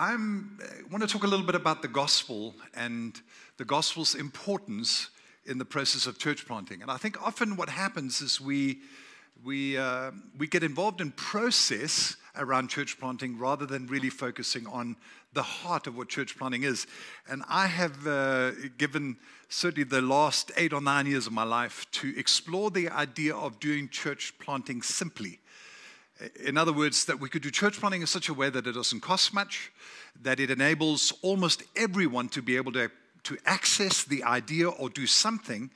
I want to talk a little bit about the gospel and the gospel's importance in the process of church planting. And I think often what happens is we, we, uh, we get involved in process around church planting rather than really focusing on the heart of what church planting is. And I have uh, given certainly the last eight or nine years of my life to explore the idea of doing church planting simply. In other words, that we could do church planting in such a way that it doesn't cost much, that it enables almost everyone to be able to, to access the idea or do something,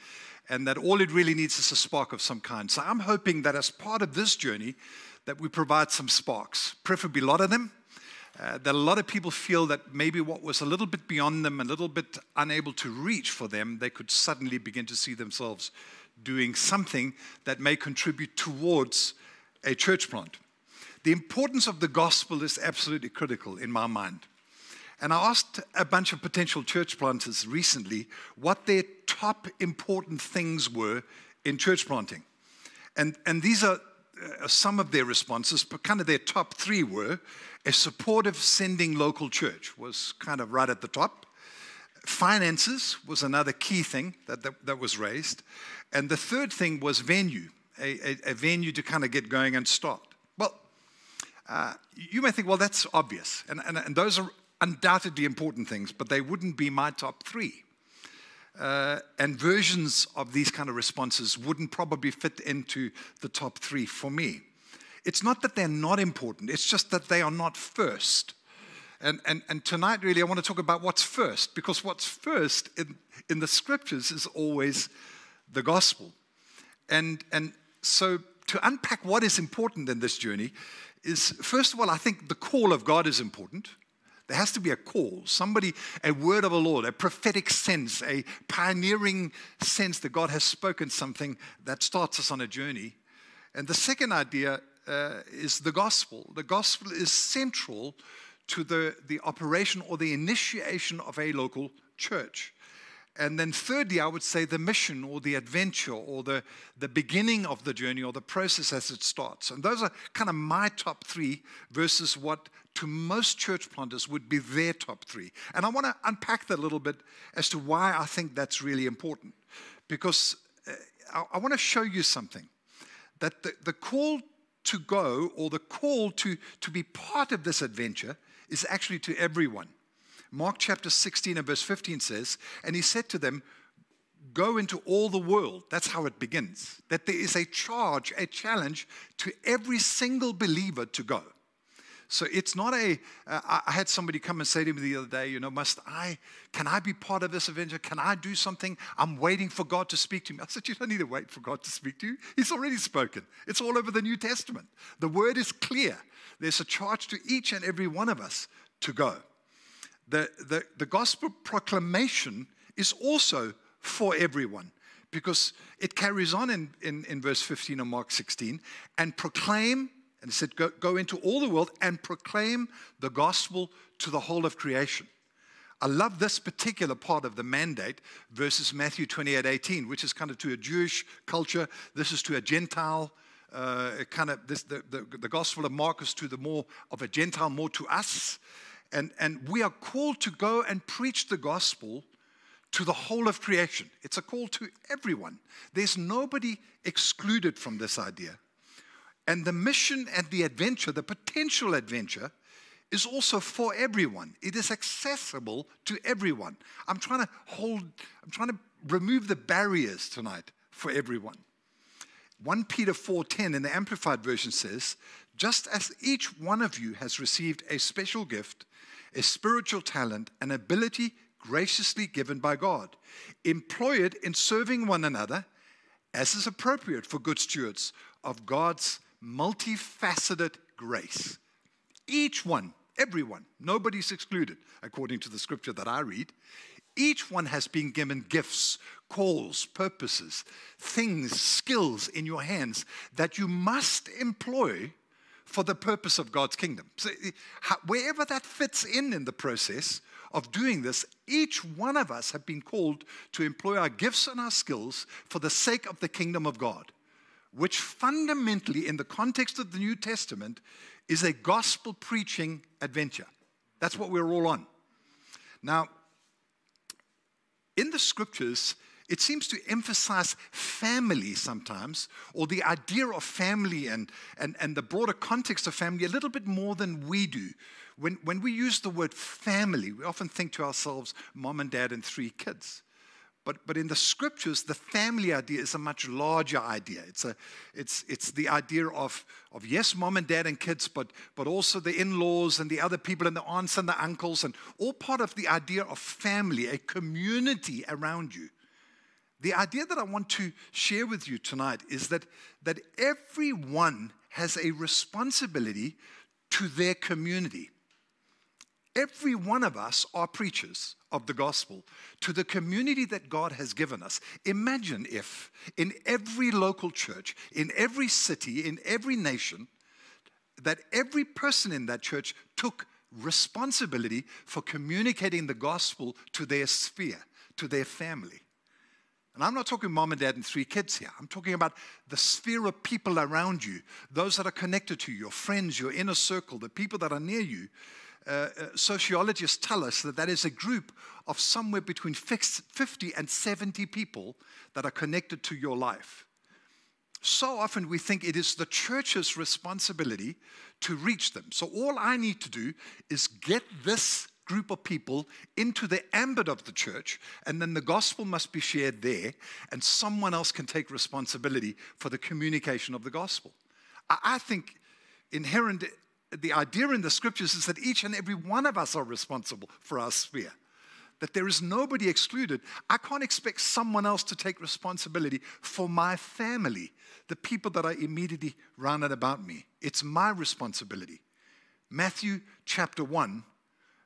and that all it really needs is a spark of some kind. So I'm hoping that as part of this journey, that we provide some sparks, preferably a lot of them. Uh, that a lot of people feel that maybe what was a little bit beyond them, a little bit unable to reach for them, they could suddenly begin to see themselves doing something that may contribute towards a church plant. The importance of the gospel is absolutely critical in my mind. And I asked a bunch of potential church planters recently what their top important things were in church planting. And, and these are uh, some of their responses, but kind of their top three were a supportive, sending local church was kind of right at the top. Finances was another key thing that, that, that was raised. And the third thing was venue a, a, a venue to kind of get going and start. Well, uh, you may think, well, that's obvious. And, and, and, those are undoubtedly important things, but they wouldn't be my top three. Uh, and versions of these kind of responses wouldn't probably fit into the top three for me. It's not that they're not important, it's just that they are not first. And, and, and tonight, really, I want to talk about what's first, because what's first in, in the scriptures is always the gospel. And, and so, to unpack what is important in this journey is first of all, I think the call of God is important. There has to be a call, somebody, a word of the Lord, a prophetic sense, a pioneering sense that God has spoken something that starts us on a journey. And the second idea uh, is the gospel. The gospel is central to the, the operation or the initiation of a local church. And then, thirdly, I would say the mission or the adventure or the, the beginning of the journey or the process as it starts. And those are kind of my top three versus what to most church planters would be their top three. And I want to unpack that a little bit as to why I think that's really important. Because uh, I, want to show you something that the, the call to go or the call to, to be part of this adventure is actually to everyone. Mark chapter 16 and verse 15 says, And he said to them, Go into all the world. That's how it begins. That there is a charge, a challenge to every single believer to go. So it's not a. Uh, I had somebody come and say to me the other day, you know, must I, can I be part of this adventure? Can I do something? I'm waiting for God to speak to me. I said, you don't need to wait for God to speak to you. He's already spoken. It's all over the New Testament. The word is clear. There's a charge to each and every one of us to go the, the, the gospel proclamation is also for everyone because it carries on in, in, in verse 15 of Mark 16 and proclaim, and it said, go, go into all the world and proclaim the gospel to the whole of creation. I love this particular part of the mandate versus Matthew 28 18, which is kind of to a Jewish culture. This is to a Gentile uh, kind of this, the, the, the gospel of Mark is to the more of a Gentile, more to us. And, and we are called to go and preach the gospel to the whole of creation. It's a call to everyone. There's nobody excluded from this idea. And the mission and the adventure, the potential adventure, is also for everyone. It is accessible to everyone. I'm trying to hold, I'm trying to remove the barriers tonight for everyone. 1 Peter 4:10 in the amplified version says, "Just as each one of you has received a special gift, a spiritual talent, an ability graciously given by God. Employ it in serving one another as is appropriate for good stewards of God's multifaceted grace. Each one, everyone, nobody's excluded, according to the scripture that I read. Each one has been given gifts, calls, purposes, things, skills in your hands that you must employ for the purpose of God's kingdom. So, eh, wherever that fits in in the process of doing this, each one of us have been called to employ our gifts and our skills for the sake of the kingdom of God, which fundamentally, in the context of the New Testament, is a gospel preaching adventure. That's what we're all on. Now, in the scriptures, it seems to emphasize family sometimes, or the idea of family and, and, and the broader context of family a little bit more than we do. When, when we use the word family, we often think to ourselves, mom and dad and three kids. But, but in the scriptures, the family idea is a much larger idea. It's, a, it's, it's the idea of, of, yes, mom and dad and kids, but, but also the in laws and the other people and the aunts and the uncles, and all part of the idea of family, a community around you. The idea that I want to share with you tonight is that, that everyone has a responsibility to their community. Every one of us are preachers of the gospel to the community that God has given us. Imagine if in every local church, in every city, in every nation, that every person in that church took responsibility for communicating the gospel to their sphere, to their family. And I'm not talking mom and dad and three kids here. I'm talking about the sphere of people around you, those that are connected to you, your friends, your inner circle, the people that are near you uh, uh, sociologists tell us that that is a group of somewhere between 50 and 70 people that are connected to your life. So often we think it is the church's responsibility to reach them. So all I need to do is get this group of people into the ambit of the church, and then the gospel must be shared there, and someone else can take responsibility for the communication of the gospel. I think inherent the idea in the scriptures is that each and every one of us are responsible for our sphere, that there is nobody excluded. I can't expect someone else to take responsibility for my family, the people that are immediately round about me. It's my responsibility. Matthew chapter 1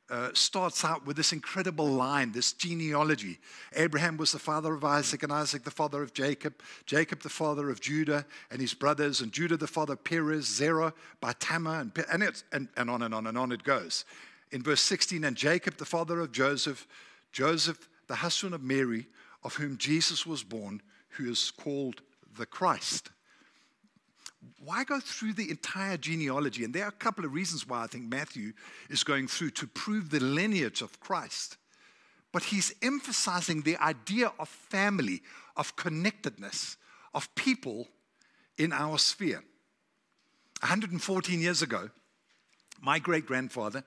uh, starts out with this incredible line, this genealogy. Abraham was the father of Isaac, and Isaac the father of Jacob, Jacob the father of Judah and his brothers, and Judah the father of Perez, Zerah and, and, and, and on and on and on it goes. In verse 16, and Jacob the father of Joseph, Joseph the husband of Mary, of whom Jesus was born, who is called the Christ why go through the entire genealogy? And there are a couple of reasons why I think Matthew is going through to prove the lineage of Christ. But he's emphasizing the idea of family, of connectedness, of people in our sphere. 114 years ago, my great grandfather,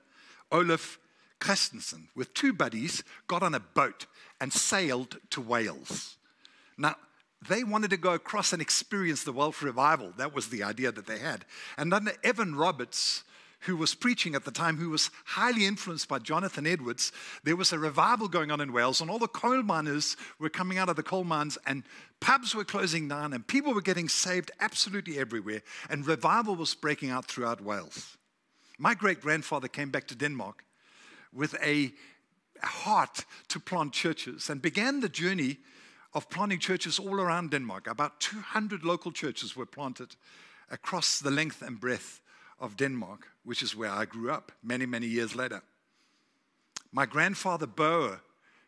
Olaf Christensen, with two buddies, got on a boat and sailed to Wales. Now, they wanted to go across and experience the Welsh revival. That was the idea that they had. And under Evan Roberts, who was preaching at the time, who was highly influenced by Jonathan Edwards, there was a revival going on in Wales, and all the coal miners were coming out of the coal mines, and pubs were closing down, and people were getting saved absolutely everywhere, and revival was breaking out throughout Wales. My great grandfather came back to Denmark with a heart to plant churches and began the journey of planting churches all around Denmark. About 200 local churches were planted across the length and breadth of Denmark, which is where I grew up many, many years later. My grandfather, Boer,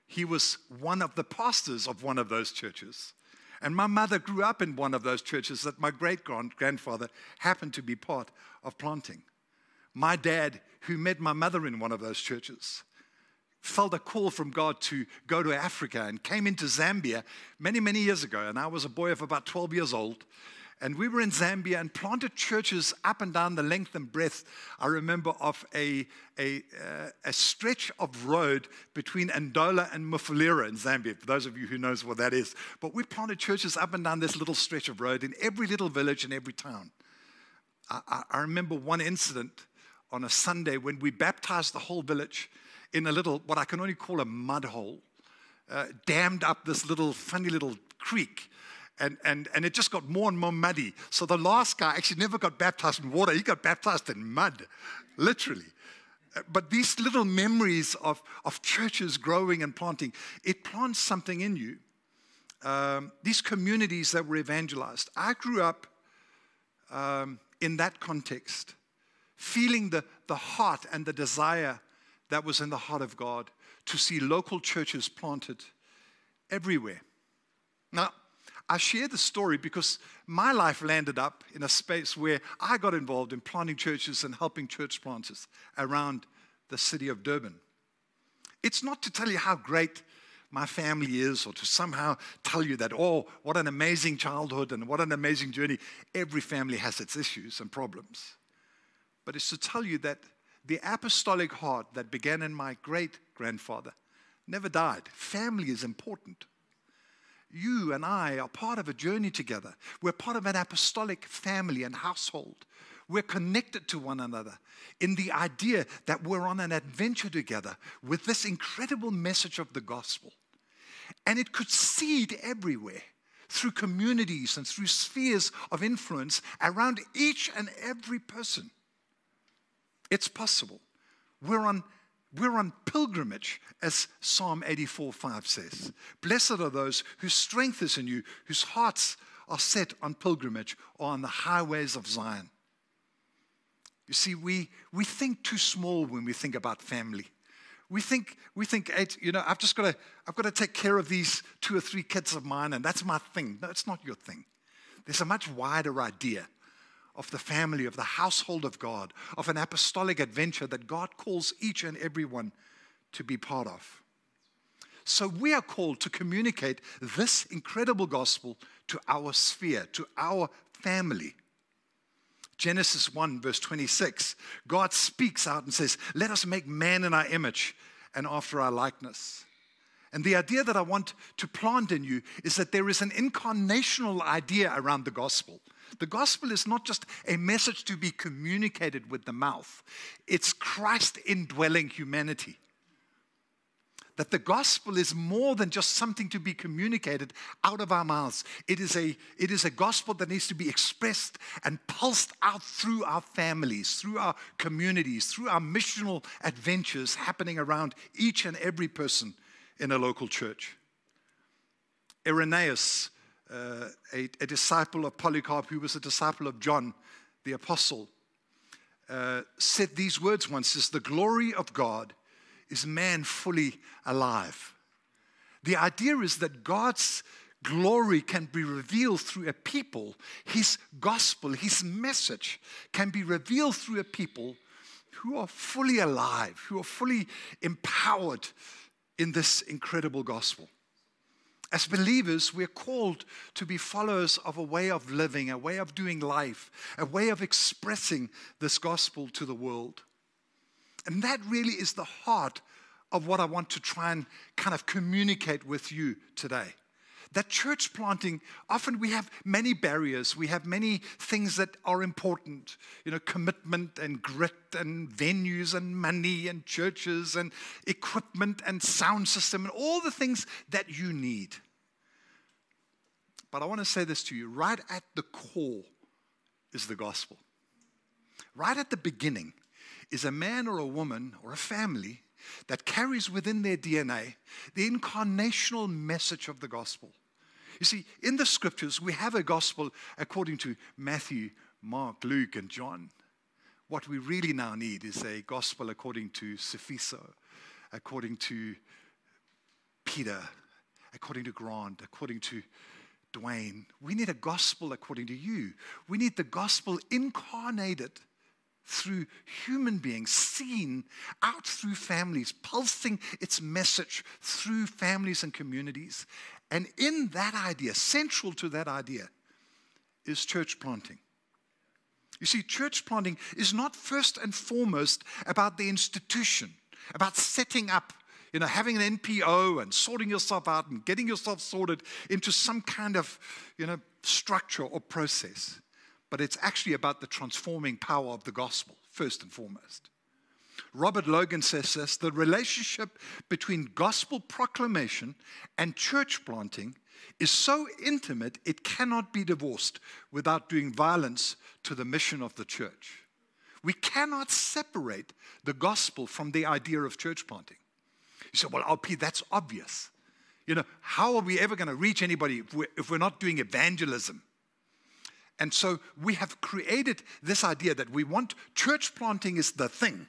he was one of the pastors of one of those churches. And my mother grew up in one of those churches that my great grandfather happened to be part of planting. My dad, who met my mother in one of those churches, felt a call from God to go to Africa and came into Zambia many, many years ago. And I was a boy of about 12 years old. And we were in Zambia and planted churches up and down the length and breadth, I remember, of a, a, uh, a stretch of road between Ndola and Mufulira in Zambia, for those of you who knows what that is. But we planted churches up and down this little stretch of road in every little village and every town. I, I, I remember one incident on a Sunday when we baptized the whole village in a little, what I can only call a mud hole, uh, dammed up this little funny little creek. And, and, and it just got more and more muddy. So the last guy actually never got baptized in water, he got baptized in mud, literally. Uh, but these little memories of, of churches growing and planting, it plants something in you. Um, these communities that were evangelized. I grew up um, in that context, feeling the, the heart and the desire that was in the heart of God to see local churches planted everywhere. Now, I share the story because my life landed up in a space where I got involved in planting churches and helping church planters around the city of Durban. It's not to tell you how great my family is or to somehow tell you that, oh, what an amazing childhood and what an amazing journey. Every family has its issues and problems. But it's to tell you that the apostolic heart that began in my great grandfather never died. Family is important. You and I are part of a journey together. We're part of an apostolic family and household. We're connected to one another in the idea that we're on an adventure together with this incredible message of the gospel. And it could seed everywhere through communities and through spheres of influence around each and every person. It's possible. We're on, we're on pilgrimage, as Psalm 84 5 says. Blessed are those whose strength is in you, whose hearts are set on pilgrimage or on the highways of Zion. You see, we, we think too small when we think about family. We think, we think, you know, I've just got to, I've got to take care of these two or three kids of mine, and that's my thing. No, it's not your thing. There's a much wider idea of the family, of the household of God, of an apostolic adventure that God calls each and every one to be part of. So we are called to communicate this incredible gospel to our sphere, to our family. Genesis 1, verse 26, God speaks out and says, Let us make man in our image and after our likeness. And the idea that I want to plant in you is that there is an incarnational idea around the gospel. The gospel is not just a message to be communicated with the mouth, it's Christ indwelling humanity that the gospel is more than just something to be communicated out of our mouths. It is a, it is a gospel that needs to be expressed and pulsed out through our families, through our communities, through our missional adventures happening around each and every person in a local church. Irenaeus, uh, a, a, disciple of Polycarp, who was a disciple of John the Apostle, uh, said these words once: "Says the glory of God is man fully alive. The idea is that God's glory can be revealed through a people. His gospel, his message can be revealed through a people who are fully alive, who are fully empowered in this incredible gospel. As believers, we're called to be followers of a way of living, a way of doing life, a way of expressing this gospel to the world. And that really is the heart of what I want to try and kind of communicate with you today. That church planting, often we have many barriers. We have many things that are important, you know, commitment and grit and venues and money and churches and equipment and sound system and all the things that you need. But I want to say this to you right at the core is the gospel. Right at the beginning is a man or a woman or a family that carries within their DNA the incarnational message of the gospel. You see, in the scriptures, we have a gospel according to Matthew, Mark, Luke, and John. What we really now need is a gospel according to Sifiso, according to Peter, according to Grant, according to Dwayne. We need a gospel according to you. We need the gospel incarnated through human beings, seen out through families, pulsing its message through families and communities. And in that idea, central to that idea, is church planting. You see, church planting is not first and foremost about the institution, about setting up, you know, having an NPO and sorting yourself out and getting yourself sorted into some kind of, you know, structure or process but it's actually about the transforming power of the gospel, first and foremost. Robert Logan says this the relationship between gospel proclamation and church planting is so intimate it cannot be divorced without doing violence to the mission of the church. We cannot separate the gospel from the idea of church planting. You say, well, LP, that's obvious. You know, how are we ever going to reach anybody if we're, if we're not doing evangelism? And so we have created this idea that we want church planting is the thing.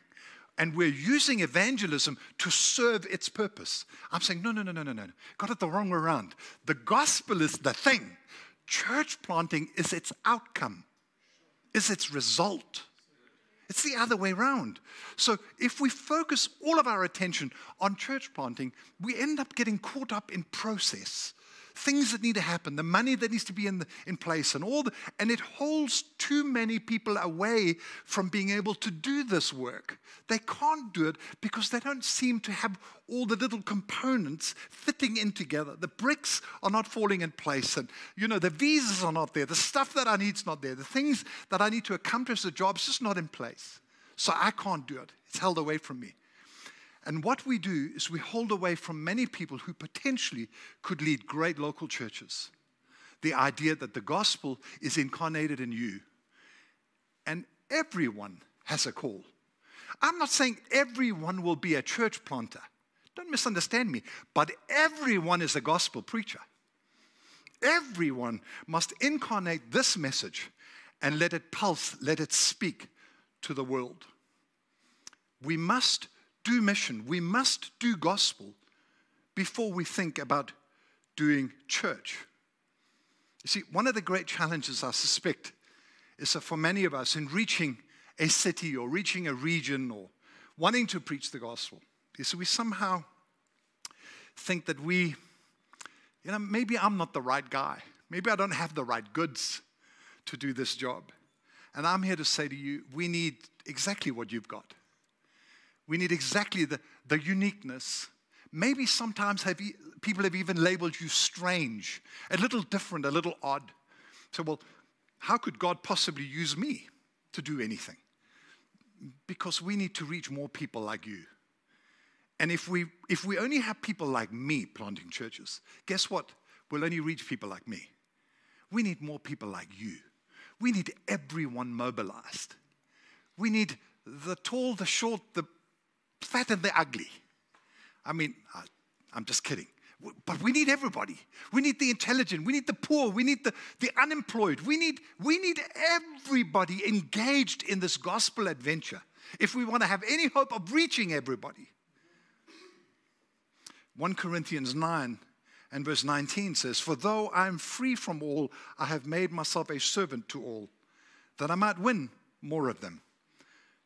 And we're using evangelism to serve its purpose. I'm saying, no, no, no, no, no, no. Got it the wrong way around. The gospel is the thing. Church planting is its outcome, is its result. It's the other way around. So if we focus all of our attention on church planting, we end up getting caught up in process things that need to happen, the money that needs to be in, the, in place, and all the, and it holds too many people away from being able to do this work. They can't do it because they don't seem to have all the little components fitting in together. The bricks are not falling in place, and you know the visas are not there. The stuff that I need is not there. The things that I need to accomplish the job is just not in place. So I can't do it. It's held away from me. And what we do is we hold away from many people who potentially could lead great local churches. The idea that the gospel is incarnated in you. And everyone has a call. I'm not saying everyone will be a church planter. Don't misunderstand me. But everyone is a gospel preacher. Everyone must incarnate this message and let it pulse, let it speak to the world. We must do mission, we must do gospel before we think about doing church. You see, one of the great challenges I suspect is that for many of us in reaching a city or reaching a region or wanting to preach the gospel is we somehow think that we, you know, maybe I'm not the right guy. Maybe I don't have the right goods to do this job. And I'm here to say to you, we need exactly what you've got. We need exactly the, the uniqueness. Maybe sometimes have people have even labeled you strange, a little different, a little odd. So, well, how could God possibly use me to do anything? Because we need to reach more people like you. And if we, if we only have people like me planting churches, guess what? We'll only reach people like me. We need more people like you. We need everyone mobilized. We need the tall, the short, the fat and the ugly. I mean, I, I'm just kidding. But we need everybody. We need the intelligent. We need the poor. We need the, the unemployed. We need, we need everybody engaged in this gospel adventure if we want to have any hope of reaching everybody. 1 Corinthians 9 and verse 19 says, For though I am free from all, I have made myself a servant to all, that I might win more of them.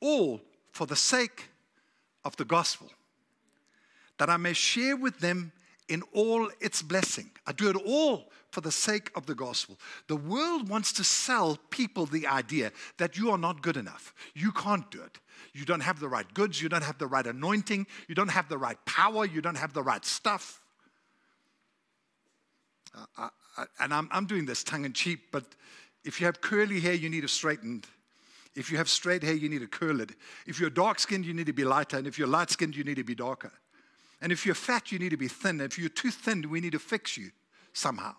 all for the sake of the gospel, that I may share with them in all its blessing. I do it all for the sake of the gospel. The world wants to sell people the idea that you are not good enough. You can't do it. You don't have the right goods. You don't have the right anointing. You don't have the right power. You don't have the right stuff. Uh, I, I, and I'm, I'm doing this tongue in cheek, but if you have curly hair, you need it straightened. If you have straight hair, you need to curl it. If you're dark skinned, you need to be lighter. And if you're light skinned, you need to be darker. And if you're fat, you need to be thin. If you're too thin, we need to fix you somehow.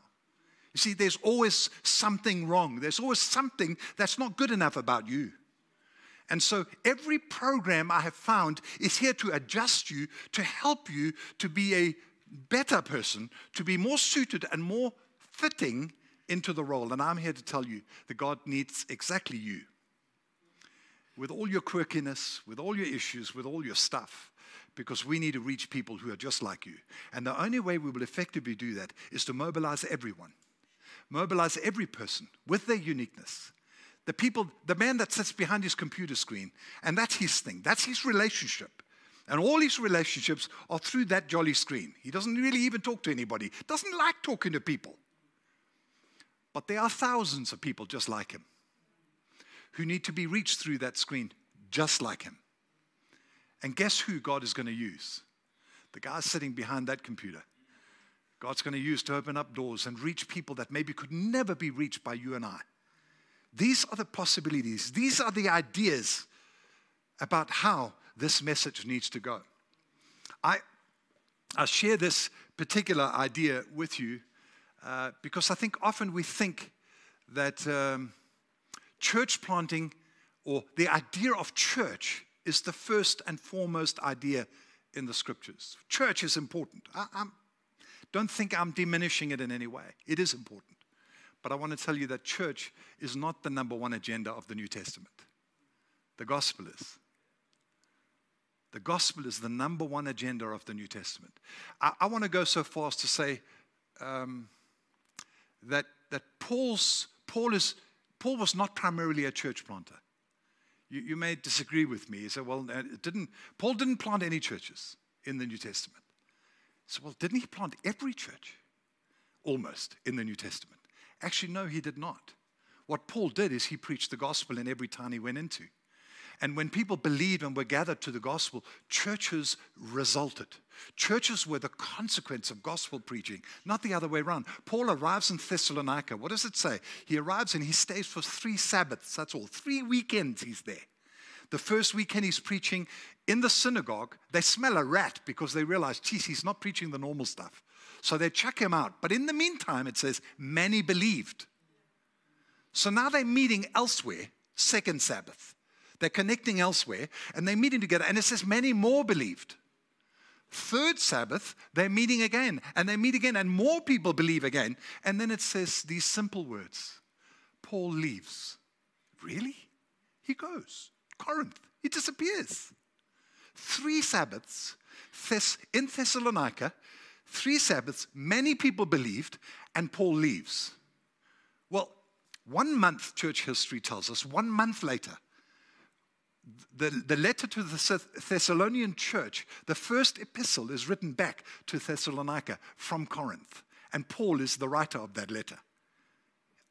You see, there's always something wrong. There's always something that's not good enough about you. And so every program I have found is here to adjust you, to help you to be a better person, to be more suited and more fitting into the role. And I'm here to tell you that God needs exactly you with all your quirkiness, with all your issues, with all your stuff, because we need to reach people who are just like you. And the only way we will effectively do that is to mobilize everyone, mobilize every person with their uniqueness. The people, the man that sits behind his computer screen, and that's his thing, that's his relationship. And all his relationships are through that jolly screen. He doesn't really even talk to anybody, doesn't like talking to people. But there are thousands of people just like him who need to be reached through that screen just like him. And guess who God is going to use? The guy sitting behind that computer. God's going to use to open up doors and reach people that maybe could never be reached by you and I. These are the possibilities, these are the ideas about how this message needs to go. I, I share this particular idea with you uh, because I think often we think that um, church planting or the idea of church is the first and foremost idea in the scriptures. Church is important. I, I'm, don't think I'm diminishing it in any way. It is important. But I want to tell you that church is not the number one agenda of the New Testament. The gospel is. The gospel is the number one agenda of the New Testament. I, I want to go so far as to say um, that, that Paul's, Paul, is, Paul was not primarily a church planter. You, you may disagree with me. You say, well, uh, didn't, Paul didn't plant any churches in the New Testament. So, well, didn't he plant every church? Almost in the New Testament. Actually, no, he did not. What Paul did is he preached the gospel in every town he went into. And when people believed and were gathered to the gospel, churches resulted. Churches were the consequence of gospel preaching, not the other way around. Paul arrives in Thessalonica. What does it say? He arrives and he stays for three Sabbaths. That's all. Three weekends he's there. The first weekend he's preaching in the synagogue. They smell a rat because they realize, geez, he's not preaching the normal stuff. So they chuck him out. But in the meantime, it says, many believed. So now they're meeting elsewhere, second Sabbath. They're connecting elsewhere and they're meeting together. And it says many more believed. Third Sabbath, they're meeting again and they meet again, and more people believe again. And then it says these simple words Paul leaves. Really? He goes. Corinth. He disappears. Three Sabbaths in Thessalonica, three Sabbaths, many people believed, and Paul leaves. Well, one month, church history tells us, one month later, the, the letter to the Thessalonian church, the first epistle is written back to Thessalonica from Corinth. And Paul is the writer of that letter.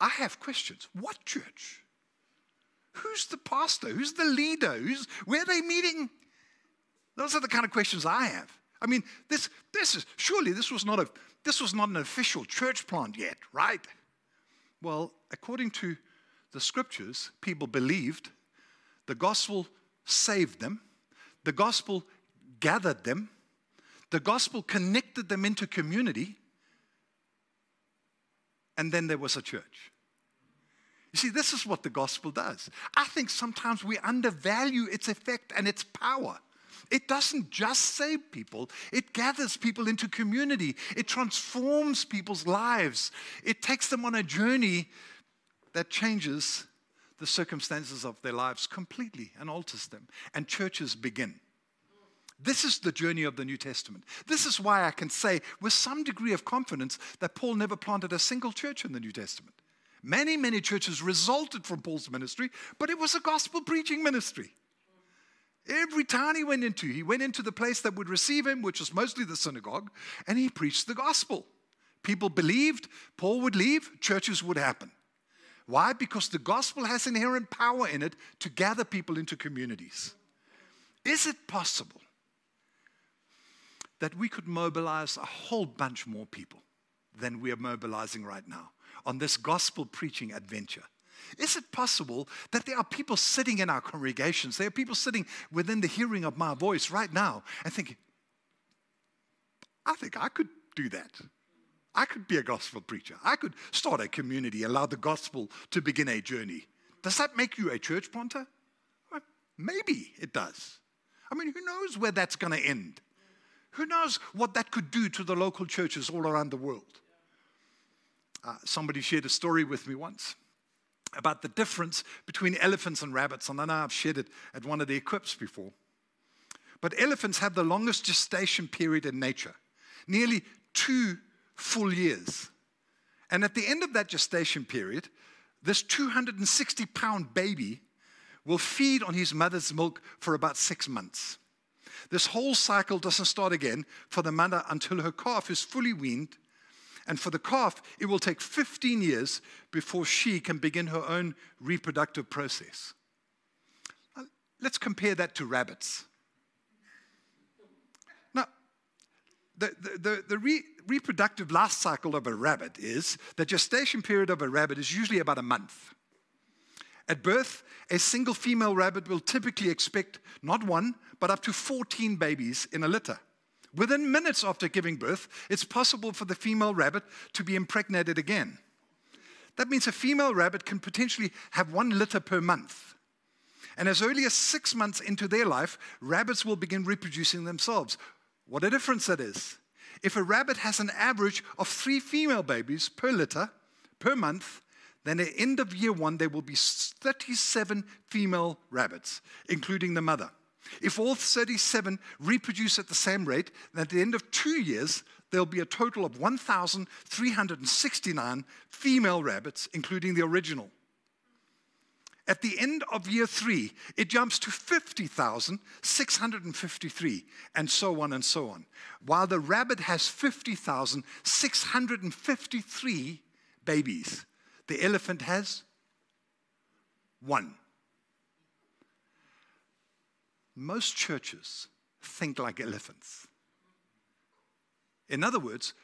I have questions. What church? Who's the pastor? Who's the leader? Who's, where are they meeting? Those are the kind of questions I have. I mean, this, this is surely this was not a this was not an official church plant yet, right? Well, according to the scriptures, people believed the gospel saved them, the gospel gathered them, the gospel connected them into community, and then there was a church. You see, this is what the gospel does. I think sometimes we undervalue its effect and its power. It doesn't just save people, it gathers people into community, it transforms people's lives, it takes them on a journey that changes the circumstances of their lives completely and alters them. And churches begin. This is the journey of the New Testament. This is why I can say with some degree of confidence that Paul never planted a single church in the New Testament. Many, many churches resulted from Paul's ministry, but it was a gospel preaching ministry. Every town he went into, he went into the place that would receive him, which was mostly the synagogue, and he preached the gospel. People believed, Paul would leave, churches would happen. Why? Because the gospel has inherent power in it to gather people into communities. Is it possible that we could mobilize a whole bunch more people than we are mobilizing right now on this gospel preaching adventure? Is it possible that there are people sitting in our congregations, there are people sitting within the hearing of my voice right now and thinking, I think I could do that. I could be a gospel preacher. I could start a community, allow the gospel to begin a journey. Does that make you a church planter? Well, maybe it does. I mean, who knows where that's going to end? Who knows what that could do to the local churches all around the world? Uh, somebody shared a story with me once about the difference between elephants and rabbits, and I know I've shared it at one of the equips before. But elephants have the longest gestation period in nature, nearly two full years. And at the end of that gestation period, this 260 pound baby will feed on his mother's milk for about six months. This whole cycle doesn't start again for the mother until her calf is fully weaned. And for the calf, it will take 15 years before she can begin her own reproductive process. Let's compare that to rabbits. Now, the, the, the, the re, reproductive life cycle of a rabbit is the gestation period of a rabbit is usually about a month. At birth, a single female rabbit will typically expect not one, but up to 14 babies in a litter. Within minutes after giving birth, it's possible for the female rabbit to be impregnated again. That means a female rabbit can potentially have one litter per month. And as early as six months into their life, rabbits will begin reproducing themselves. What a difference that is. If a rabbit has an average of three female babies per litter per month, then at the end of year one, there will be 37 female rabbits, including the mother. If all 37 reproduce at the same rate, then at the end of two years, there'll be a total of 1,369 female rabbits, including the original. At the end of year three, it jumps to 50,653, and so on and so on. While the rabbit has 50,653 babies, the elephant has one. Most churches think like elephants. In other words,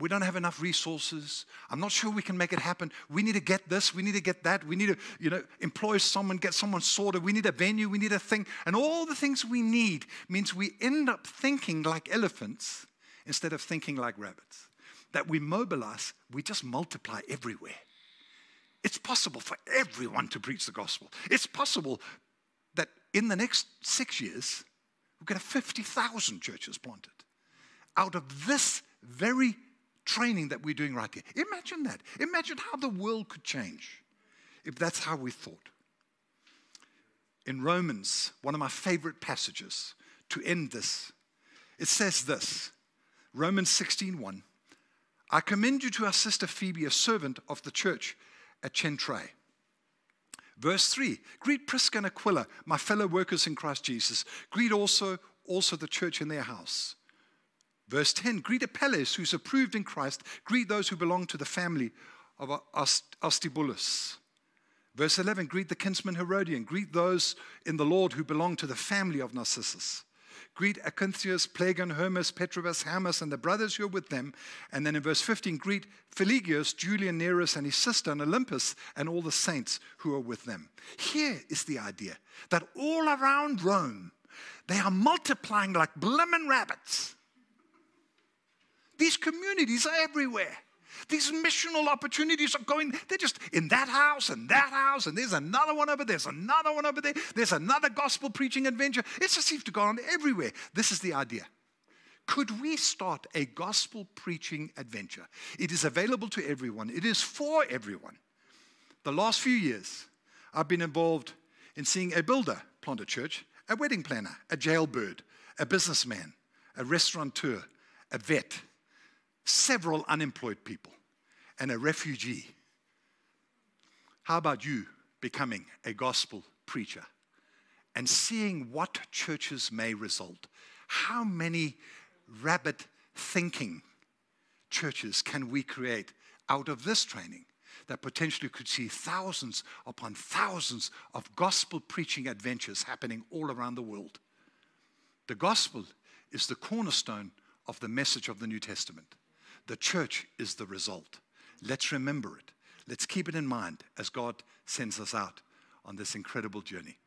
we don't have enough resources. I'm not sure we can make it happen. We need to get this. We need to get that. We need to, you know, employ someone, get someone sorted. We need a venue. We need a thing. And all the things we need means we end up thinking like elephants instead of thinking like rabbits. That we mobilize, we just multiply everywhere. It's possible for everyone to preach the gospel. It's possible that in the next six years, we're going to have 50,000 churches planted out of this very training that we're doing right here. Imagine that. Imagine how the world could change if that's how we thought. In Romans, one of my favorite passages to end this, it says this Romans 16:1. I commend you to our sister Phoebe, a servant of the church at Cenchreae. Verse 3 Greet Prisca and Aquila, my fellow workers in Christ Jesus. Greet also, also the church in their house. Verse 10 Greet Apelles, who's approved in Christ. Greet those who belong to the family of Aristobulus. Verse 11 Greet the kinsman Herodion. Greet those in the Lord who belong to the family of Narcissus. Greet Asyncritus, Phlegon, Hermas, Patrobas, Hermas, and the brothers who are with them. And then in verse 15, greet Philologus, Julian Nereus, and his sister, and Olympas, and all the saints who are with them. Here is the idea that all around Rome, they are multiplying like blimmin' rabbits. These communities are everywhere. These missional opportunities are going, they're just in that house and that house, and there's another one over there, there's another one over there, there's another gospel preaching adventure. It just seems to go on everywhere. This is the idea. Could we start a gospel preaching adventure? It is available to everyone, it is for everyone. The last few years, I've been involved in seeing a builder plant a church, a wedding planner, a jailbird, a businessman, a restaurateur, a vet several unemployed people, and a refugee. How about you becoming a gospel preacher and seeing what churches may result? How many rabbit thinking churches can we create out of this training that potentially could see thousands upon thousands of gospel preaching adventures happening all around the world? The gospel is the cornerstone of the message of the New Testament. The church is the result. Let's remember it. Let's keep it in mind as God sends us out on this incredible journey.